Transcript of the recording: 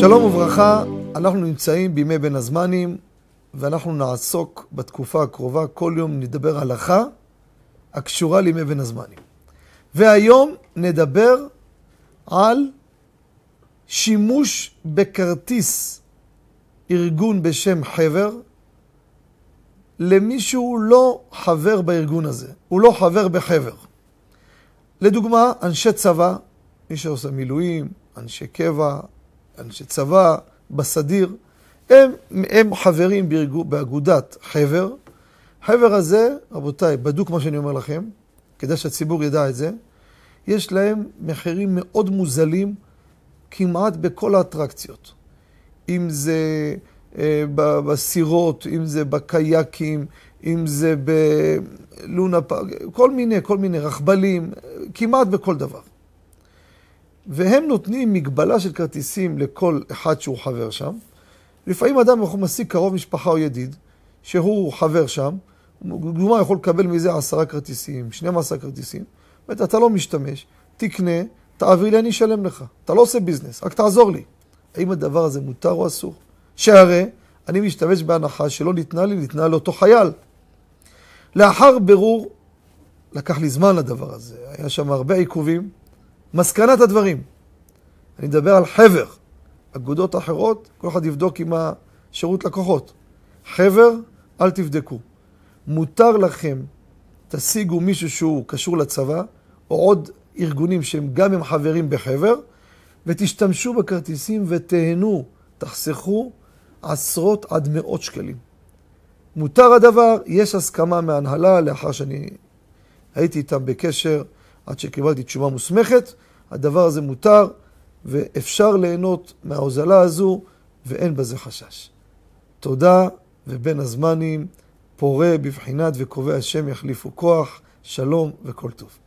שלום וברכה, אנחנו נמצאים בימי בין הזמנים ואנחנו נעסוק בתקופה הקרובה, כל יום נדבר הלכה הקשורה לימי בין הזמנים. והיום נדבר על שימוש בכרטיס ארגון בשם חבר למי שהוא לא חבר בארגון הזה, הוא לא חבר בחבר. לדוגמה, אנשי צבא, מי שעושה מילואים, אנשי קבע, אנשי צבא, בסדיר, הם, הם חברים בארגו, באגודת חבר. חבר הזה, רבותיי, בדוק מה שאני אומר לכם, כדי שהציבור ידע את זה, יש להם מחירים מאוד מוזלים כמעט בכל האטרקציות. אם זה אה, בסירות, אם זה בקייקים, אם זה בלונה פארק, כל מיני, כל מיני רכבלים, כמעט בכל דבר. והם נותנים מגבלה של כרטיסים לכל אחד שהוא חבר שם. לפעמים אדם יכול משיג קרוב משפחה או ידיד, שהוא חבר שם, דוגמה יכול לקבל מזה עשרה כרטיסים, 12 כרטיסים, ואתה אתה לא משתמש, תקנה, תעביר לי, אני אשלם לך. אתה לא עושה ביזנס, רק תעזור לי. האם הדבר הזה מותר או אסור? שהרי אני משתמש בהנחה שלא ניתנה לי, ניתנה לאותו חייל. לאחר בירור, לקח לי זמן לדבר הזה, היה שם הרבה עיכובים. מסקנת הדברים, אני מדבר על חבר, אגודות אחרות, כל אחד יבדוק עם השירות לקוחות. חבר, אל תבדקו. מותר לכם, תשיגו מישהו שהוא קשור לצבא, או עוד ארגונים שהם גם הם חברים בחבר, ותשתמשו בכרטיסים ותהנו, תחסכו עשרות עד מאות שקלים. מותר הדבר, יש הסכמה מהנהלה לאחר שאני הייתי איתם בקשר עד שקיבלתי תשובה מוסמכת. הדבר הזה מותר ואפשר ליהנות מההוזלה הזו ואין בזה חשש. תודה ובין הזמנים פורה בבחינת וקובע השם יחליפו כוח, שלום וכל טוב.